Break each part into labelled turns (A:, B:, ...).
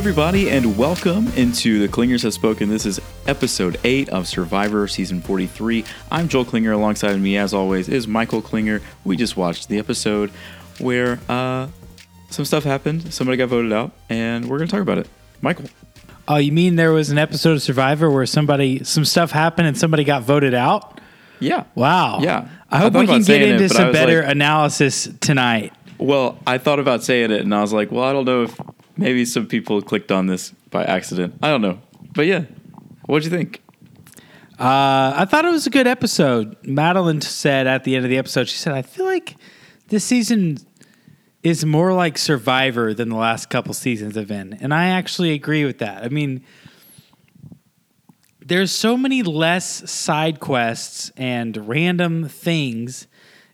A: everybody, and welcome into the Klingers Have Spoken. This is episode 8 of Survivor Season 43. I'm Joel Klinger. Alongside me, as always, is Michael Klinger. We just watched the episode where uh, some stuff happened, somebody got voted out, and we're going to talk about it. Michael.
B: Oh, you mean there was an episode of Survivor where somebody, some stuff happened and somebody got voted out?
A: Yeah.
B: Wow.
A: Yeah.
B: I
A: I
B: hope
A: thought
B: we can get
A: saying it,
B: into some better
A: like-
B: analysis tonight.
A: Well, I thought about saying it, and I was like, well, I don't know if maybe some people clicked on this by accident. I don't know. But yeah. What'd you think?
B: Uh, I thought it was a good episode. Madeline said at the end of the episode, she said, I feel like this season is more like Survivor than the last couple seasons have been. And I actually agree with that. I mean, there's so many less side quests and random things.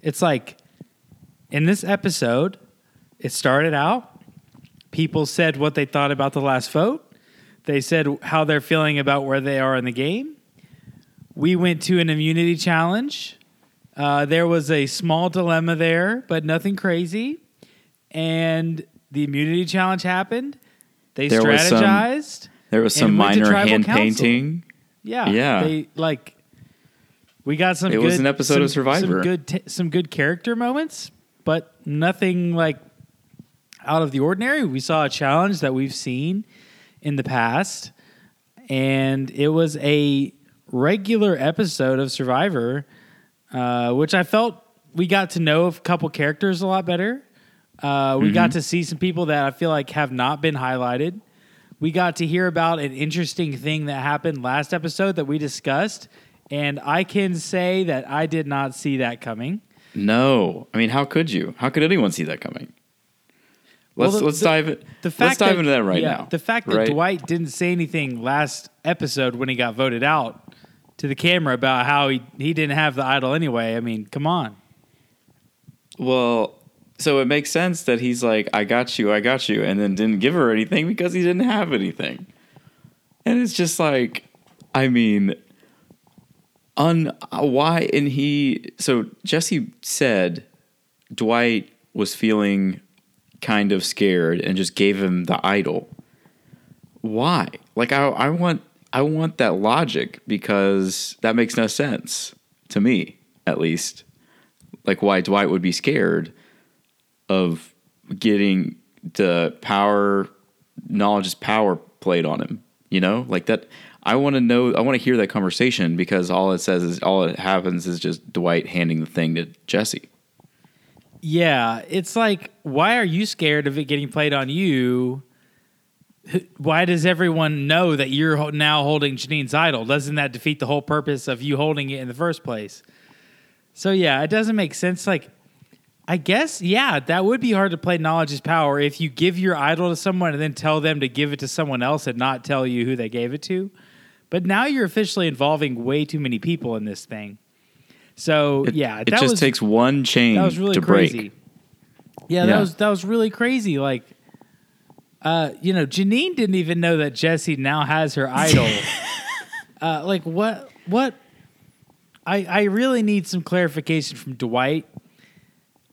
B: It's like in this episode, it started out, people said what they thought about the last vote. They said how they're feeling about where they are in the game. We went to an immunity challenge. Uh, there was a small dilemma there, but nothing crazy. And the immunity challenge happened. They
A: There was some-
B: strategized.
A: There was some
B: And went to
A: minor hand painting.
B: Yeah,
A: Yeah.
B: They like we got some.
A: It
B: good,
A: was an episode
B: some-
A: of Survivor.
B: Some good, t- some good character moments, but nothing like out of the ordinary. We saw a challenge that we've seen in the past, and it was a regular episode of Survivor, uh, which I felt we got to know a couple characters a lot better. Uh, we
A: Mm-hmm.
B: got to see some people that I feel like have not been highlighted. We got to hear about an interesting thing that happened last episode that we discussed, and I can say that I did not see that coming.
A: No, I mean, how could you? How could anyone see that coming? Let's
B: Well, the-
A: let's
B: the-
A: dive it.
B: The fact
A: let's dive
B: that,
A: into that right
B: yeah,
A: now.
B: The fact that
A: right?
B: Dwight didn't say anything last episode when he got voted out to the camera about how he, he didn't have the idol anyway. I mean, come on.
A: Well, so it makes sense that he's like, "I got you, I got you," and then didn't give her anything because he didn't have anything. And it's just like, I mean, un why? And he so Jesse said Dwight was feeling kind of scared and just gave him the idol. Why? Like I I want I want that logic because that makes no sense to me, at least. Like why Dwight would be scared of getting the power knowledge is power played on him. You know? Like that I want to know I want to hear that conversation because all it says is all it happens is just Dwight handing the thing to Jesse.
B: Yeah, it's like, why are you scared of it getting played on you? Why does everyone know that you're now holding Jeanine's idol? Doesn't that defeat the whole purpose of you holding it in the first place? So yeah, it doesn't make sense. Like, I guess yeah, that would be hard to play knowledge is power if you give your idol to someone and then tell them to give it to someone else and not tell you who they gave it to. But now you're officially involving way too many people in this thing. So
A: It,
B: yeah,
A: it just
B: was,
A: takes one chain
B: that was really
A: to
B: crazy.
A: break.
B: Yeah,
A: Yeah.
B: that was that was really crazy. Like, uh, you know, Jeanine didn't even know that Jesse now has her idol. uh, like, what? What? I I really need some clarification from Dwight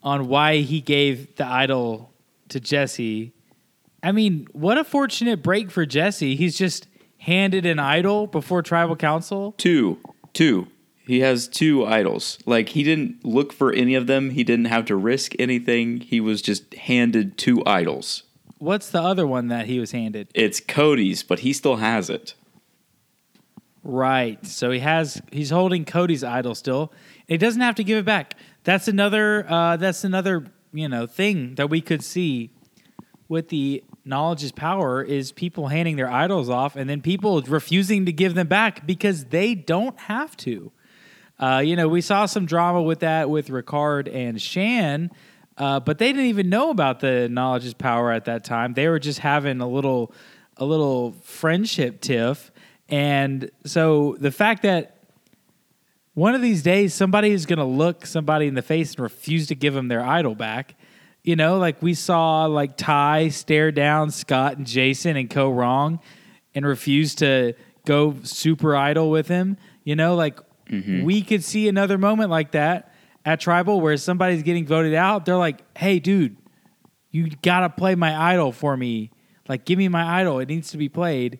B: on why he gave the idol to Jesse. I mean, what a fortunate break for Jesse. He's just handed an idol before tribal council.
A: Two. Two. He has two idols. Like he didn't look for any of them. He didn't have to risk anything. He was just handed two idols.
B: What's the other one that he was handed?
A: It's Cody's, but he still has it.
B: Right. So he has he's holding Cody's idol still. He doesn't have to give it back. That's another uh, that's another, you know, thing that we could see with the knowledge is power is people handing their idols off and then people refusing to give them back because they don't have to. Uh, you know, we saw some drama with that with Ricard and Shan, uh, but they didn't even know about the knowledge is power at that time. They were just having a little, a little friendship tiff, and so the fact that one of these days somebody is going to look somebody in the face and refuse to give them their idol back. You know, like we saw like Tai stare down Scot and Jason and Kaoh Rong and refuse to go super idol with him. You know, like Mm-hmm. we could see another moment like that at Tribal where somebody's getting voted out. They're like, hey, dude, you got to play my idol for me. Like, give me my idol. It needs to be played,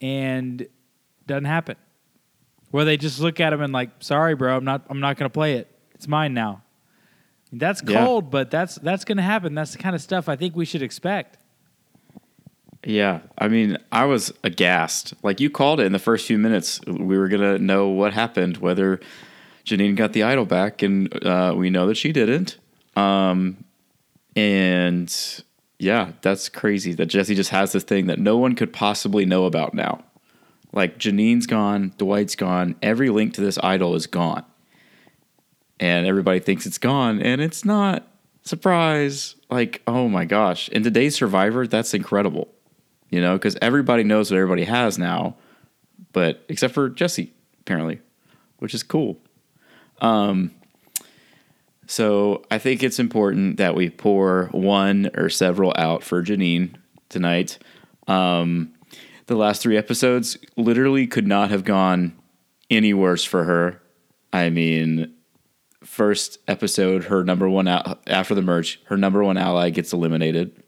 B: and doesn't happen. Where they just look at him and like, sorry, bro, I'm not. I'm not going to play it. It's mine now. That's
A: Yeah.
B: cold, but that's that's going to happen. That's the kind of stuff I think we should expect.
A: Yeah, I mean, I was aghast. Like you called it in the first few minutes. We were gonna know what happened, whether Jeanine got the idol back, and uh, we know that she didn't. Um, and yeah, that's crazy that Jesse just has this thing that no one could possibly know about now. Like Jeanine's gone, Dwight's gone, every link to this idol is gone, and everybody thinks it's gone, and it's not. Surprise! Like, oh my gosh! In today's Survivor, that's incredible you know, because everybody knows what everybody has now, but except for Jesse, apparently, which is cool. Um, so I think it's important that we pour one or several out for Jeanine tonight. Um, the last three episodes literally could not have gone any worse for her. I mean, first episode, her number one after the merge, her number one ally gets eliminated,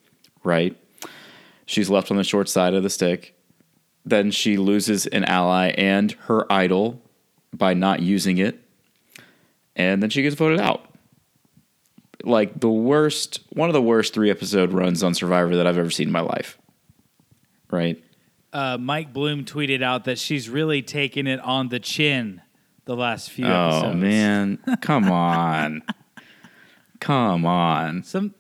A: right? She's left on the short side of the stick. Then she loses an ally and her idol by not using it. And then she gets voted out. Like the worst, one of the worst three episode runs on Survivor that I've ever seen in my life. Right?
B: Uh, Mike Bloom tweeted out that she's really taken it on the chin the last few
A: Oh,
B: episodes.
A: man. Come on. Come on.
B: Some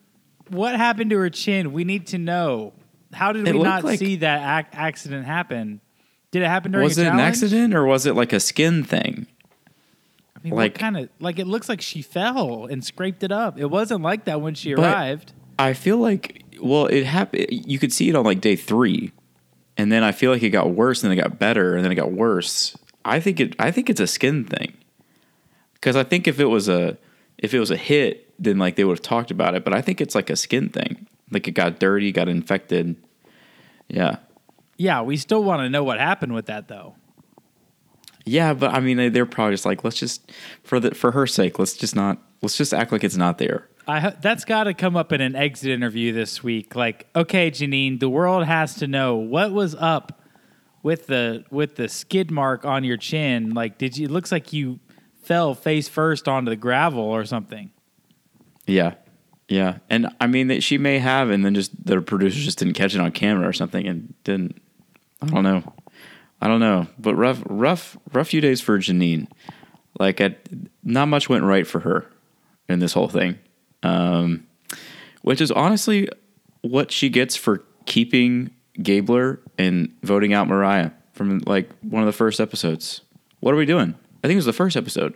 B: what happened to her chin? We need to know. How did
A: It
B: we not
A: like-
B: see that ac- accident happen? Did it happen during
A: Was it an accident or was it like a skin thing?
B: I mean,
A: like-
B: kind of like it looks like she fell and scraped it up. It wasn't like that when she arrived.
A: I feel like well, it happened. You could see it on like day three, and then I feel like it got worse, and then it got better, and then it got worse. I think it. I think it's a skin thing, because I think if it was a if it was a hit, then like they would have talked about it. But I think it's like a skin thing. Like it got dirty, got infected. Yeah,
B: Yeah, we still want to know what happened with that though.
A: yeah. But I mean, they, they're probably just like, let's just for the for her sake, let's just not let's just act like it's not there.
B: I that's got to come up in an exit interview this week. Like, okay, Jeanine, the world has to know what was up with the with the skid mark on your chin. Like, did you? It looks like you fell face first onto the gravel or something.
A: Yeah. Yeah. And I mean that she may have and then just the producer just didn't catch it on camera or something and didn't I don't know. I don't know. But rough rough rough few days for Jeanine. Like at, not much went right for her in this whole thing. Um which is honestly what she gets for keeping Gabler and voting out Morriah from like one of the first episodes. What are we doing? I think it was the first episode.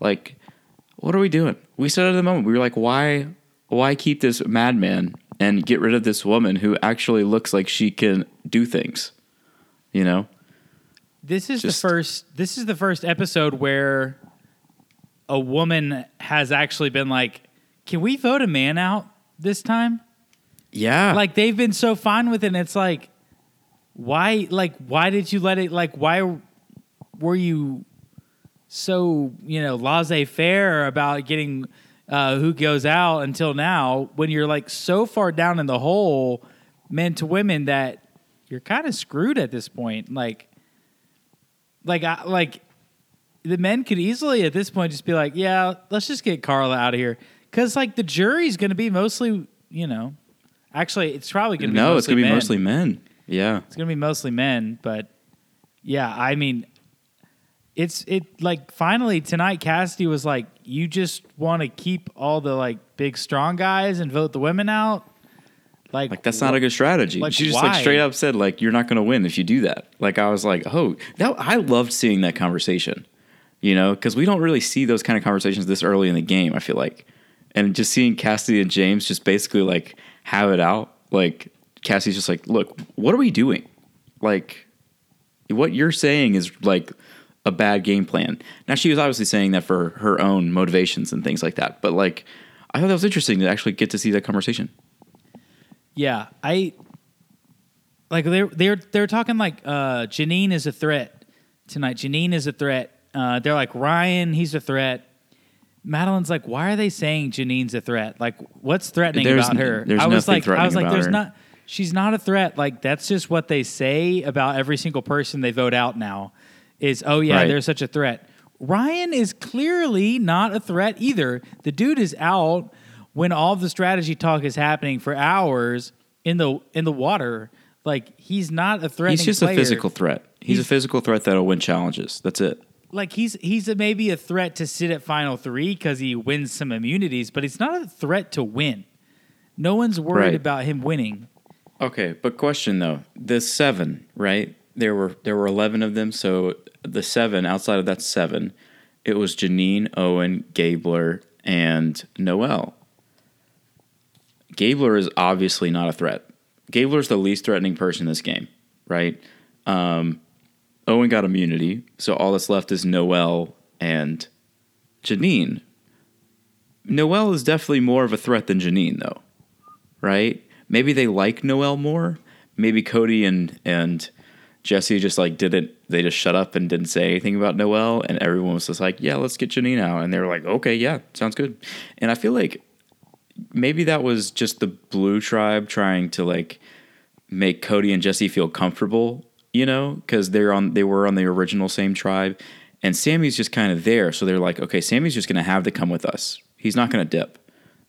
A: Like what are we doing? We said at the moment, we were like, why, why keep this madman and get rid of this woman who actually looks like she can do things? You know?
B: This is
A: Just-
B: the first. This is the first episode where a woman has actually been like, "Can we vote a man out this time?"
A: Yeah.
B: like they've been so fine with it and it's like why like why did you let it like why were you so you know laissez-faire about getting uh, who goes out until now when you're like so far down in the hole men to women that you're kind of screwed at this point like like I, like the men could easily at this point just be like yeah let's just get karla out of here because like the jury's going to be mostly you know actually it's probably going to be
A: no,
B: mostly
A: it's going to be
B: men.
A: mostly men. Yeah.
B: It's gonna be mostly men, but yeah, I mean, it's it like finally tonight. Cassidy was like, "You just want to keep all the like big strong guys and vote the women out." Like,
A: Like, that's not a good strategy.
B: Like,
A: she just
B: why?
A: like straight up said, like, you're not going to win if you do that. Like, I was like, oh, that, I loved seeing that conversation, you know, because we don't really see those kind of conversations this early in the game, I feel like. And just seeing Cassidy and James just basically like have it out. Like, Cassidy's just like, look, what are we doing? Like, what you're saying is like a bad game plan. Now, she was obviously saying that for her own motivations and things like that. But like, I thought that was interesting to actually get to see that conversation.
B: Yeah, I like they're they're they're talking like uh Jeanine is a threat tonight. Jeanine is a threat. Uh, they're like Ryan, he's a threat. Madeline's like, why are they saying Jeanine's a threat? Like, what's threatening
A: There's
B: about
A: n-
B: her?
A: there's
B: I was like, I was like, there's
A: her.
B: not. she's not a threat. Like that's just what they say about every single person they vote out now. Is oh yeah,
A: Right.
B: they're such a threat. Ryan is clearly not a threat either. The dude is out when all the strategy talk is happening for hours in the in the water. Like he's not a threat.
A: He's just a physical threat. He's,
B: He's-
A: a physical threat that'll win challenges. That's it.
B: like he's he's a, maybe a threat to sit at final three because he wins some immunities, but he's not a threat to win. No one's worried
A: Right.
B: about him winning.
A: Okay, but question though, the seven, right? There were there were eleven of them, so the seven outside of that seven, it was Jeanine, Owen, Gabler, and Noelle. Gabler is obviously not a threat. Gabler's the least threatening person in this game, right? Um, Owen got immunity, so all that's left is Noelle and Jeanine. Noelle is definitely more of a threat than Jeanine, though right? Maybe they like Noelle more. Maybe Cody and and Jesse just like didn't they just shut up and didn't say anything about Noelle and everyone was just like, Yeah, let's get Jeanine out and they were like, Okay, yeah, sounds good. And I feel like maybe that was just the blue tribe trying to like make Cody and Jesse feel comfortable, you know, because they're on they were on the original same tribe. And Sami's just kind of there. So they're like, okay, Sami's just gonna have to come with us. He's not gonna dip.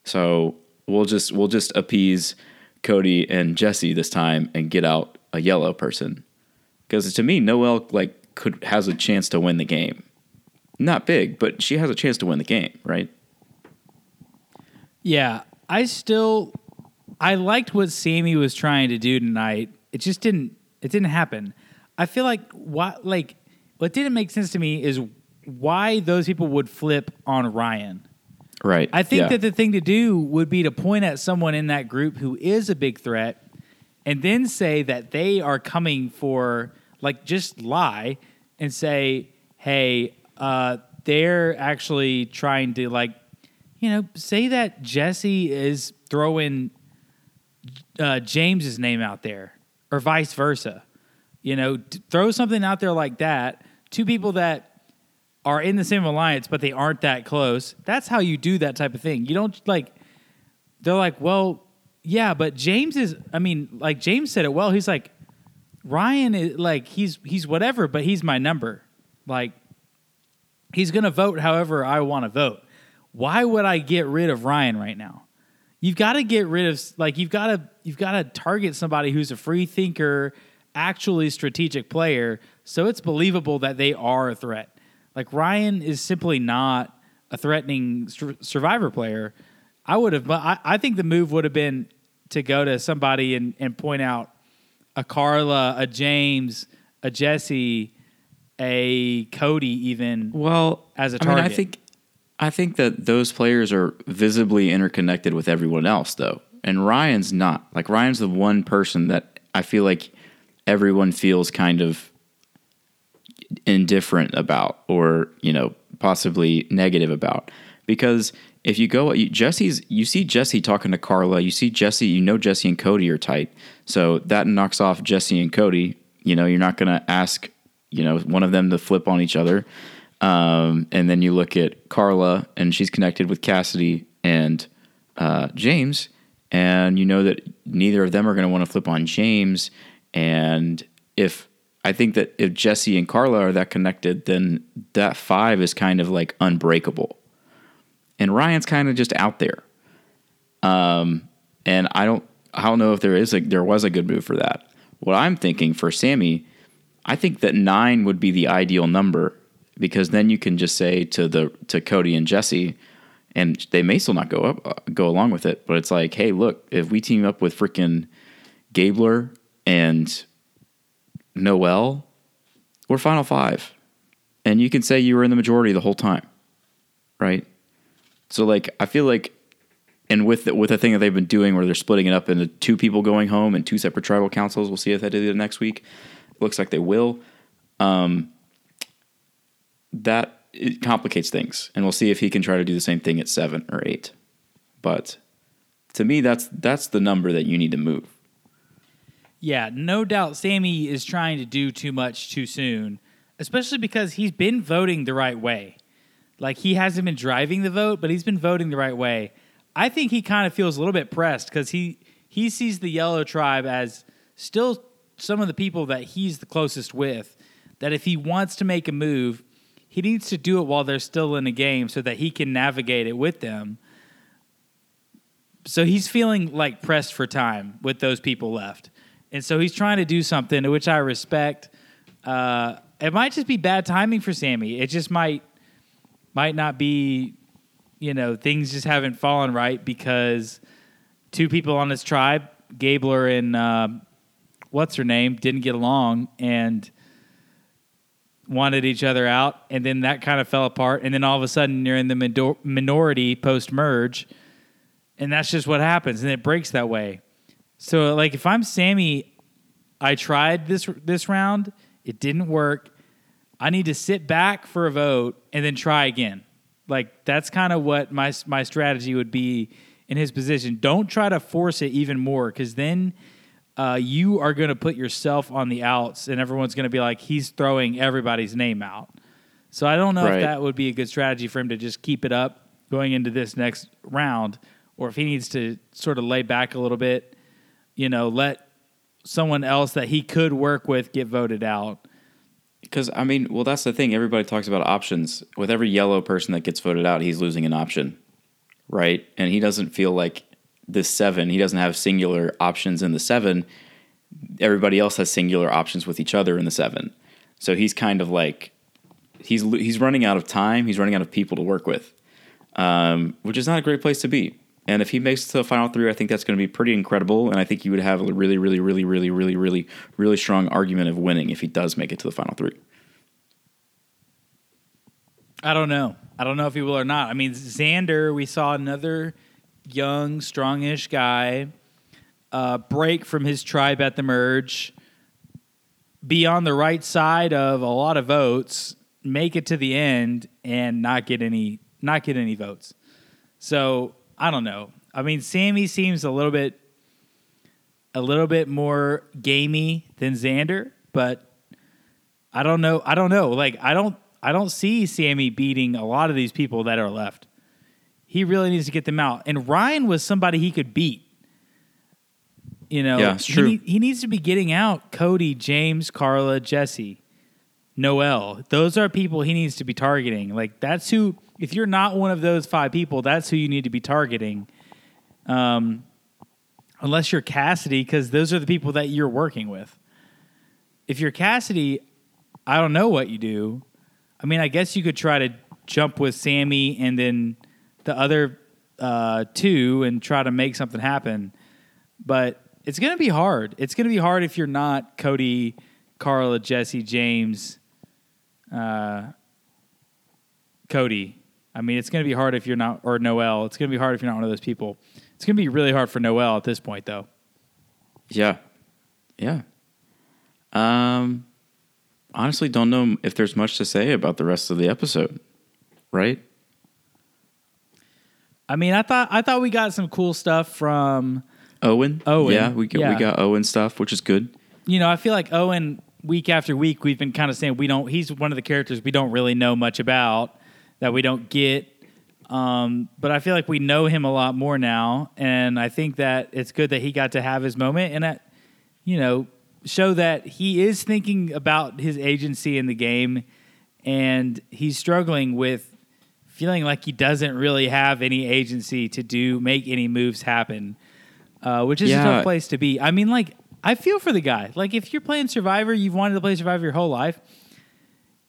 A: So we'll just we'll just appease Cody and Jesse this time and get out a yellow person. Because to me, Noelle like could has a chance to win the game. Not big, but she has a chance to win the game, right?
B: Yeah, I still I liked what Sami was trying to do tonight. It just didn't it didn't happen. I feel like what like what didn't make sense to me is why those people would flip on Ryan.
A: Right.
B: I think
A: yeah.
B: that the thing to do would be to point at someone in that group who is a big threat and then say that they are coming for like just lie and say, "Hey, uh, they're actually trying to like, you know, say that Jesse is throwing uh, James's name out there, or vice versa. You know, t- throw something out there like that. Two people that are in the same alliance, but they aren't that close. That's how you do that type of thing. You don't like. They're like, well, yeah, but James is. I mean, like James said it well. He's like, Ryan is like he's he's whatever, but he's my number. Like, he's gonna vote however I want to vote. Why would I get rid of Ryan right now? You've got to get rid of like you've got to you've got to target somebody who's a free thinker, actually strategic player, so it's believable that they are a threat. Like Ryan is simply not a threatening survivor player. I would have, but I, I think the move would have been to go to somebody and, and point out a Karla, a James, a Jesse, a Cody, even.
A: well
B: as a
A: I mean, I think I think that those players are visibly interconnected with everyone else, though, and Ryan's not. Like Ryan's the one person that I feel like everyone feels kind of indifferent about, or you know, possibly negative about, because if you go, Jesse's, you see Jesse talking to Karla, you see Jesse, you know Jesse and Cody are tight, so that knocks off Jesse and Cody. You know, you're not going to ask, you know, one of them to flip on each other. Um, and then you look at Karla, and she's connected with Cassidy and uh, James, and you know that neither of them are going to want to flip on James. And if I think that if Jesse and Karla are that connected, then that five is kind of like unbreakable. And Ryan's kind of just out there. Um, and I don't, I don't know if there is a, there was a good move for that. What I'm thinking for Sami, I think that nine would be the ideal number because then you can just say to the to Cody and Jesse, and they may still not go up uh, go along with it, but it's like, hey, look, if we team up with freaking Gabler and Noelle, we're final five, and you can say you were in the majority the whole time, right? So like, I feel like, and with the, with the thing that they've been doing, where they're splitting it up into two people going home and two separate tribal councils, we'll see if they do it next week. looks like they will. Um, that it complicates things, and we'll see if he can try to do the same thing at seven or eight. But to me, that's that's the number that you need to move.
B: Yeah, no doubt Sami is trying to do too much too soon, especially because he's been voting the right way. Like he hasn't been driving the vote, but he's been voting the right way. I think he kind of feels a little bit pressed because he he sees the yellow tribe as still some of the people that he's the closest with. That if he wants to make a move, he needs to do it while they're still in the game so that he can navigate it with them. So he's feeling like pressed for time with those people left. And so he's trying to do something, which I respect. Uh, it might just be bad timing for Sami. It just might might not be, you know, things just haven't fallen right because two people on his tribe, Gabler and uh, what's her name, didn't get along and wanted each other out, and then that kind of fell apart. And then all of a sudden, you're in the minor- minority post merge, and that's just what happens, and it breaks that way. So, like, if I'm Sami, I tried this this round, it didn't work. I need to sit back for a vote and then try again. Like that's kind of what my my strategy would be in his position. Don't try to force it even more because then uh, you are going to put yourself on the outs, and everyone's going to be like, he's throwing everybody's name out. So I don't know
A: Right.
B: if that would be a good strategy for him to just keep it up going into this next round, or if he needs to sort of lay back a little bit, you know, let someone else that he could work with get voted out.
A: Because I mean, well, that's the thing. Everybody talks about options. With every yellow person that gets voted out, he's losing an option, right? And he doesn't feel like this seven. He doesn't have singular options in the seven. Everybody else has singular options with each other in the seven. So he's kind of like he's he's running out of time. He's running out of people to work with, um, which is not a great place to be. And if he makes the final three, I think that's going to be pretty incredible. And I think you would have a really, really, really, really, really, really, really strong argument of winning if he does make it to the final three.
B: I don't know. I don't know if he will or not. I mean, Xander, we saw another young, strongish guy uh, break from his tribe at the merge, be on the right side of a lot of votes, make it to the end, and not get any not get any votes. So I don't know. I mean, Sami seems a little bit a little bit more gamey than Xander, but I don't know. I don't know. Like I don't I don't see Sami beating a lot of these people that are left. He really needs to get them out. And Ryan was somebody he could beat. You know,
A: Yeah,
B: he
A: true.
B: need- He, needs to be getting out Cody, James, Karla, Jesse, Noelle. Those are people he needs to be targeting. Like that's who. If you're not one of those five people, that's who you need to be targeting. Um, unless you're Cassidy, because those are the people that you're working with. If you're Cassidy, I don't know what you do. I mean, I guess you could try to jump with Sami and then the other uh, two and try to make something happen. But it's going to be hard. It's going to be hard if you're not Cody, Karla, Jesse, James, uh, Cody. I mean, it's going to be hard if you're not, or Noelle. It's going to be hard if you're not one of those people. It's going to be really hard for Noelle at this point, though.
A: Yeah. Yeah. Um honestly don't know if there's much to say about the rest of the episode. Right?
B: I mean, I thought I thought we got some cool stuff from
A: Owen?
B: Owen,
A: Yeah, we got,
B: yeah.
A: we got Owen stuff, which is good.
B: you know, I feel like Owen week after week we've been kind of saying we don't he's one of the characters we don't really know much about that we don't get um, but I feel like we know him a lot more now and I think that it's good that he got to have his moment and that you know show that he is thinking about his agency in the game and he's struggling with feeling like he doesn't really have any agency to do make any moves happen uh, which is a tough place to be. I mean, like, I feel for the guy. Like, if you're playing Survivor, you've wanted to play Survivor your whole life,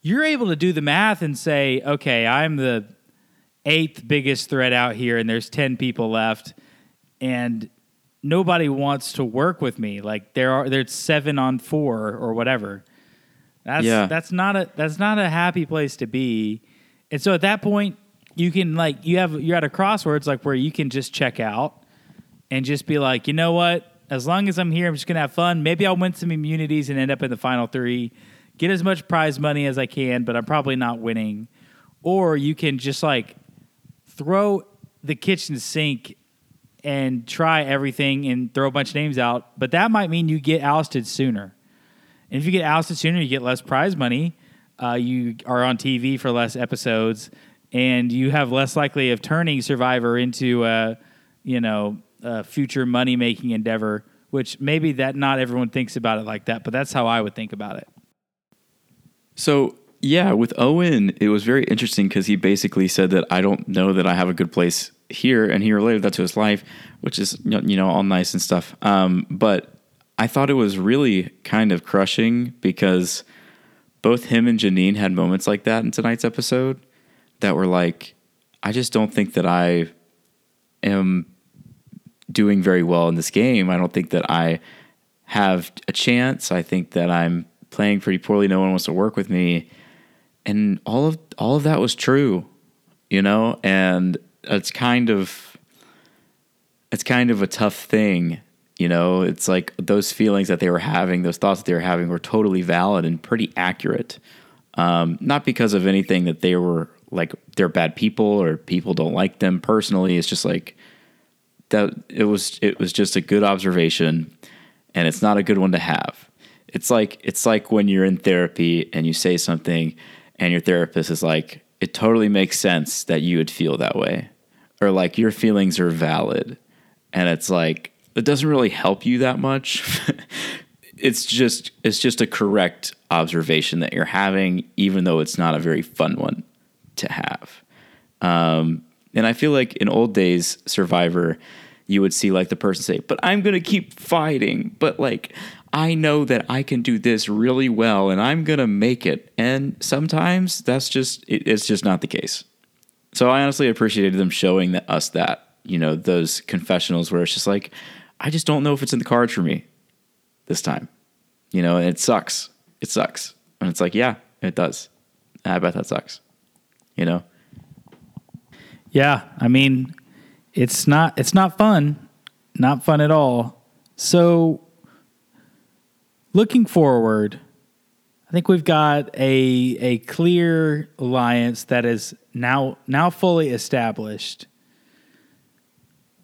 B: you're able to do the math and say, okay, I'm the eighth biggest threat out here, and there's 10 people left, and nobody wants to work with me. Like, there are there's seven on four or whatever. That's
A: Yeah.
B: that's not a that's not a happy place to be. And so at that point, you can like you have you're at a crossroads like where you can just check out and just be like, you know what? As long as I'm here, I'm just gonna have fun. Maybe I'll win some immunities and end up in the final three, get as much prize money as I can, but I'm probably not winning. Or you can just like throw the kitchen sink and try everything and throw a bunch of names out, but that might mean you get ousted sooner. And if you get ousted sooner, you get less prize money. Uh, you are on TV for less episodes, and you have less likely of turning Survivor into a, you know, a future money making endeavor. Which maybe that not everyone thinks about it like that, but that's how I would think about it.
A: So yeah, with Owen, it was very interesting because he basically said that I don't know that I have a good place here, and he related that to his life, which is you know all nice and stuff. Um, but I thought it was really kind of crushing because both him and Jeanine had moments like that in tonight's episode that were like, I just don't think that I am doing very well in this game. I don't think that I have a chance. I think that I'm playing pretty poorly. No one wants to work with me. And all of all of that was true, you know, and it's kind of it's kind of a tough thing, you know. It's like those feelings that they were having, those thoughts that they were having were totally valid and pretty accurate. Um, not because of anything that they were like they're bad people or people don't like them personally. It's just like that it was it was just a good observation and it's not a good one to have. It's like it's like when you're in therapy and you say something and your therapist is like it totally makes sense that you would feel that way or like your feelings are valid and it's like it doesn't really help you that much. it's just it's just a correct observation that you're having even though it's not a very fun one to have. Um, and I feel like in old days, Survivor, you would see like the person say, "But I'm gonna keep fighting." But like, I know that I can do this really well, and I'm gonna make it. And sometimes that's just it, it's just not the case. So I honestly appreciated them showing that, us that you know those confessionals where it's just like, I just don't know if it's in the cards for me this time. You know, and it sucks. It sucks. And it's like, yeah, it does. I bet that sucks. You know.
B: Yeah, I mean, it's not it's not fun, not fun at all. So, looking forward, I think we've got a a clear alliance that is now now fully established.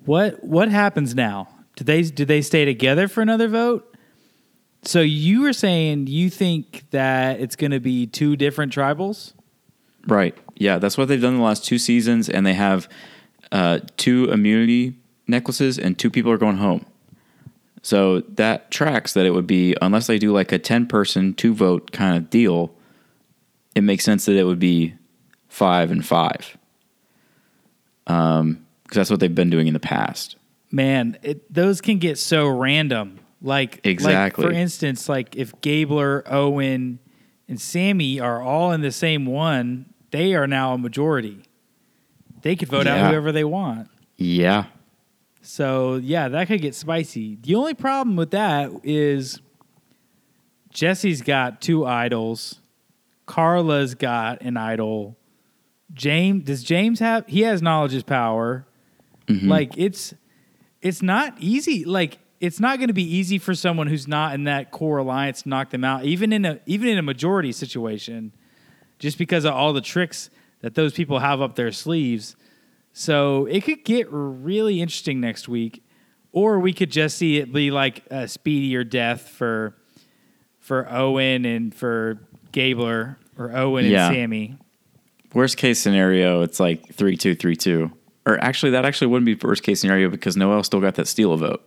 B: What what happens now? Do they do they stay together for another vote? So you were saying you think that it's going to be two different tribals?
A: Right. Yeah, that's what they've done the last two seasons, and they have uh, two immunity necklaces, and two people are going home. So that tracks that it would be, unless they do like a 10 person, two vote kind of deal, it makes sense that it would be five and five. Um, because that's what they've been doing in the past.
B: Man, it, those can get so random. Like,
A: Exactly.
B: Like for instance, like if Gabler, Owen, and Sami are all in the same one, they are now a majority. They could vote out whoever they want.
A: Yeah.
B: So yeah, that could get spicy. The only problem with that is Jesse's got two idols. Karla's got an idol. James does James have he has knowledge is power. Mm-hmm. Like it's it's not easy. Like it's not going to be easy for someone who's not in that core alliance to knock them out, even in a even in a majority situation, just because of all the tricks that those people have up their sleeves. So it could get really interesting next week, or we could just see it be like a speedier death for for Owen and for Gabler or Owen
A: Yeah.
B: and Sami.
A: Worst case scenario, it's like three two three two. Or actually, that actually wouldn't be worst case scenario because Noelle still got that steal a vote.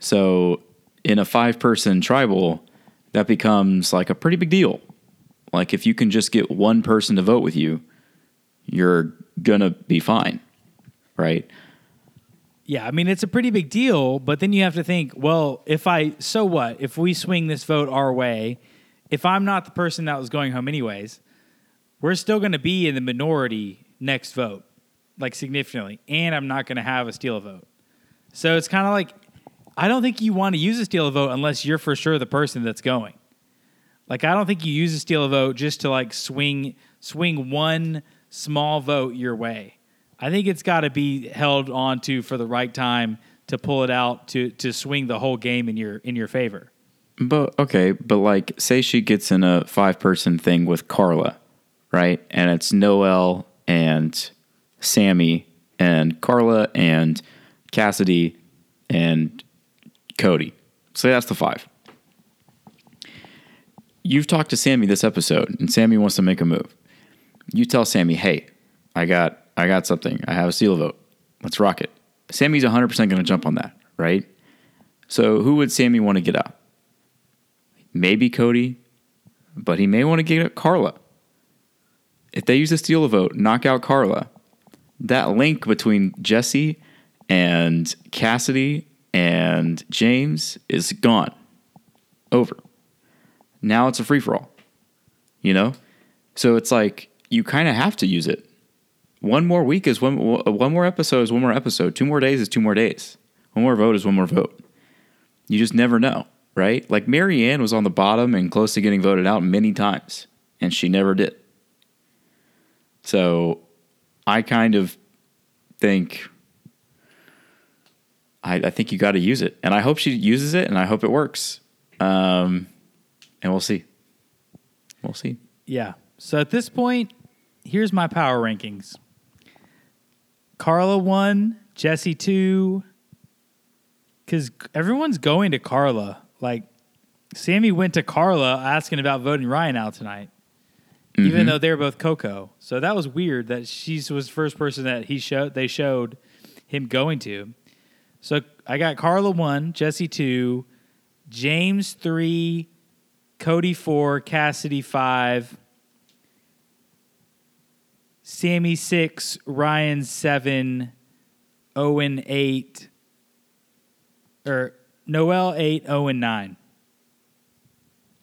A: So in a five person tribal, that becomes like a pretty big deal. Like if you can just get one person to vote with you, you're gonna be fine, right?
B: Yeah, I mean it's a pretty big deal, but then you have to think, well, if I so what? If we swing this vote our way, if I'm not the person that was going home anyways, we're still going to be in the minority next vote, like significantly, and I'm not going to have a steal a vote. So it's kind of like I don't think you want to use a steal a vote unless you're for sure the person that's going. Like I don't think you use a steal a vote just to like swing swing one small vote your way. I think it's got to be held on to for the right time to pull it out to to swing the whole game in your in your favor.
A: But okay, but like say she gets in a five person thing with Karla, right? And it's Noelle and Sami and Karla and Cassidy and Cody. So that's the five. You've talked to Sami this episode, and Sami wants to make a move. You tell Sami, "Hey, I got, I got something. I have a seal vote. Let's rock it." Sami's 100% going to jump on that, right? So who would Sami want to get out? Maybe Cody, but he may want to get at Karla. If they use a steal a vote, knock out Karla, that link between Jesse and Cassidy and James is gone. Over. Now it's a free for all. You know? So it's like you kind of have to use it. One more week is one one more episode is one more episode. Two more days is two more days. One more vote is one more vote. You just never know, right? Like Maryanne was on the bottom and close to getting voted out many times, and she never did. So I kind of think I, I think you got to use it, and I hope she uses it, and I hope it works. Um, and we'll see. We'll see.
B: Yeah. So at this point, here's my power rankings. Karla one, Jesse two. Because everyone's going to Karla. Like, Sami went to Karla asking about voting Ryan out tonight, even mm-hmm. though they were both Coco. So that was weird that she was the first person that he showed. They showed him going to. So I got Karla one, Jesse two, James three, Cody four, Cassidy five, Sami six, Ryan seven, Owen eight, or Noelle eight, Owen nine.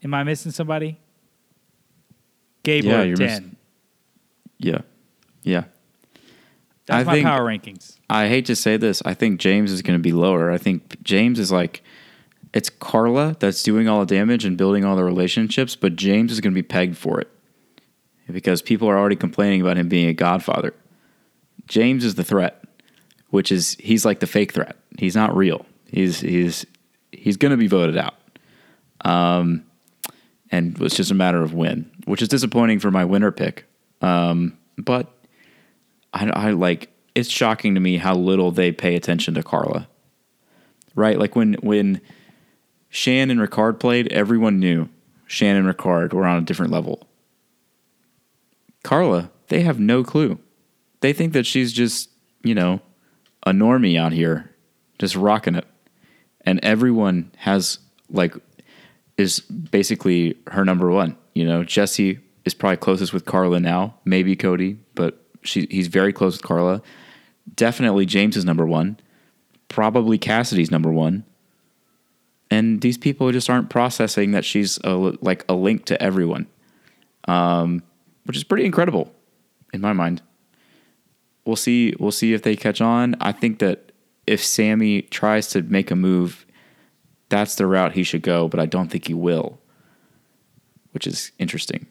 B: Am I missing somebody? Gable
A: Yeah, you're
B: ten.
A: missing- Yeah. Yeah.
B: That's
A: I
B: my
A: think-
B: power rankings.
A: I hate to say this. I think James is going to be lower. I think James is like, it's Karla that's doing all the damage and building all the relationships, but James is going to be pegged for it because people are already complaining about him being a godfather. James is the threat, which is he's like the fake threat. He's not real. He's he's he's going to be voted out. Um, and it's just a matter of when, which is disappointing for my winner pick. Um, but I, I like it's shocking to me how little they pay attention to Karla. Right? Like when when Shan and Ricard played, everyone knew Shan and Ricard were on a different level. Karla, they have no clue. They think that she's just, you know, a normie out here, just rocking it. And everyone has like is basically her number one. You know, Jesse is probably closest with Karla now, maybe Cody, but she he's very close with Karla. Definitely James is number one. Probably Cassidy's number one. And these people just aren't processing that she's a, like a link to everyone, um, which is pretty incredible in my mind. We'll see. We'll see if they catch on. I think that if Sami tries to make a move, that's the route he should go. But I don't think he will, which is interesting.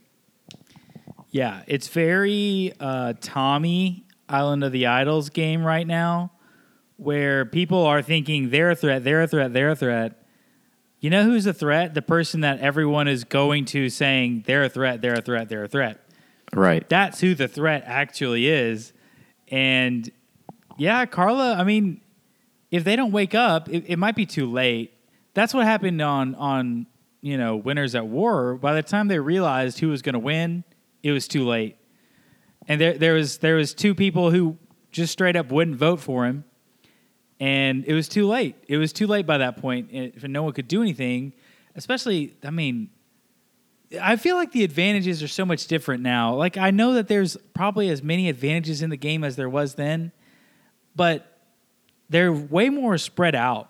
B: Yeah, it's very uh, Tommy Island of the Idols game right now, where people are thinking they're a threat, they're a threat, they're a threat. You know who's a threat? The person that everyone is going to saying they're a threat, they're a threat, they're a threat.
A: Right.
B: That's who the threat actually is. And yeah, Karla, I mean, if they don't wake up, it, it might be too late. That's what happened on on you know winners at war. By the time they realized who was going to win, it was too late. And there there was there was two people who just straight up wouldn't vote for him, and it was too late. It was too late by that point, eh, and if no one could do anything. Especially, I mean, I feel like the advantages are so much different now. Like I know that there's probably as many advantages in the game as there was then, but they're way more spread out.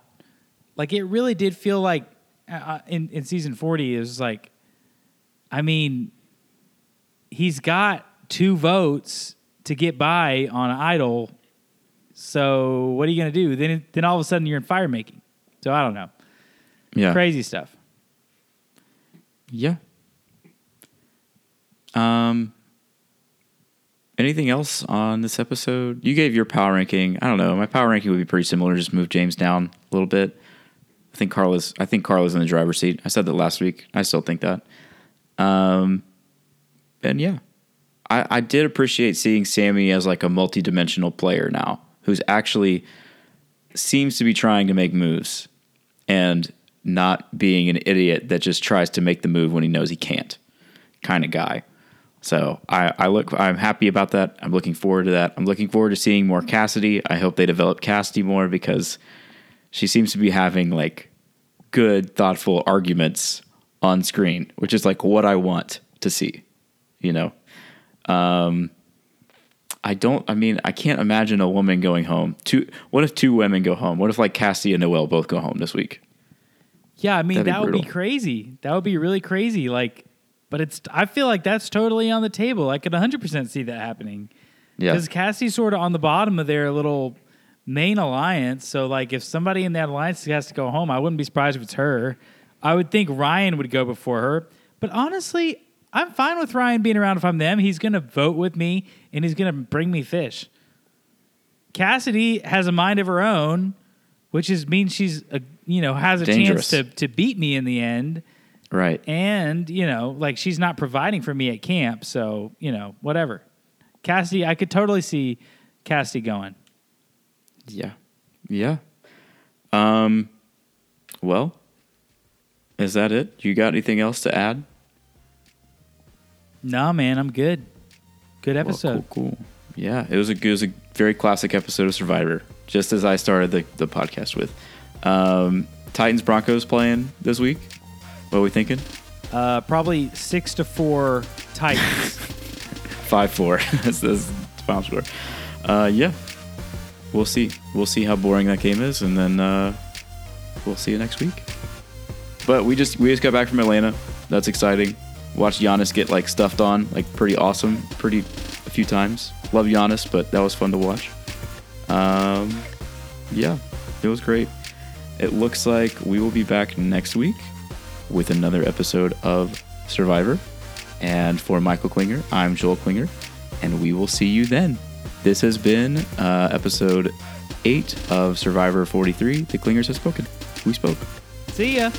B: Like it really did feel like uh, in in season 40 it was like I mean he's got two votes to get by on Idol. So what are you going to do? Then then all of a sudden you're in fire making. So I don't know.
A: Yeah.
B: Crazy stuff.
A: Yeah. Um. Anything else on this episode? You gave your power ranking. I don't know. My power ranking would be pretty similar. Just move James down a little bit. I think Karla's. I think Karla's in the driver's seat. I said that last week. I still think that. Um. And yeah, I, I did appreciate seeing Sami as like a multi-dimensional player now, who's actually seems to be trying to make moves and not being an idiot that just tries to make the move when he knows he can't kind of guy. So I, I look I'm happy about that. I'm looking forward to that. I'm looking forward to seeing more Cassidy. I hope they develop Cassidy more because she seems to be having like good, thoughtful arguments on screen, which is like what I want to see. You know? Um I don't I mean, I can't imagine a woman going home. Two what if two women go home? What if like Cassidy and Noelle both go home this week?
B: Yeah, I mean
A: That'd be
B: would be crazy. That would be really crazy. Like, but it's I feel like that's totally on the table. I could 100 percent see that happening.
A: Yeah.
B: Because Cassie's sort of on the bottom of their little main alliance. So like, if somebody in that alliance has to go home, I wouldn't be surprised if it's her. I would think Ryan would go before her. But honestly, I'm fine with Ryan being around if I'm them. He's gonna vote with me and he's gonna bring me fish. Cassidy has a mind of her own, which is means she's a, you know has a
A: Dangerous.
B: chance to to beat me in the end.
A: Right.
B: And you know, like she's not providing for me at camp, so you know, whatever. Cassidy, I could totally see Cassidy going.
A: Yeah. Yeah. Um well, is that it? You got anything else to add?
B: No, man, I'm good. Good
A: Well,
B: episode.
A: cool, cool. Yeah, it was a it was a very classic episode of Survivor, just as I started the, the podcast with. Um, Titans Broncos playing this week. What are we thinking?
B: Uh, probably six to four Titans.
A: Five four. that's that's the final score. Uh, yeah, we'll see. We'll see how boring that game is, and then uh, we'll see you next week. But we just we just got back from Atlanta. That's exciting. Watched Giannis get like stuffed on, like pretty awesome, pretty a few times. Love Giannis, but that was fun to watch. Um, yeah, it was great. It looks like we will be back next week with another episode of Survivor. And for Michael Klinger, I'm Joel Klinger, and we will see you then. This has been uh, episode 8 of Survivor 43. The Klingers have spoken. We spoke.
B: see ya.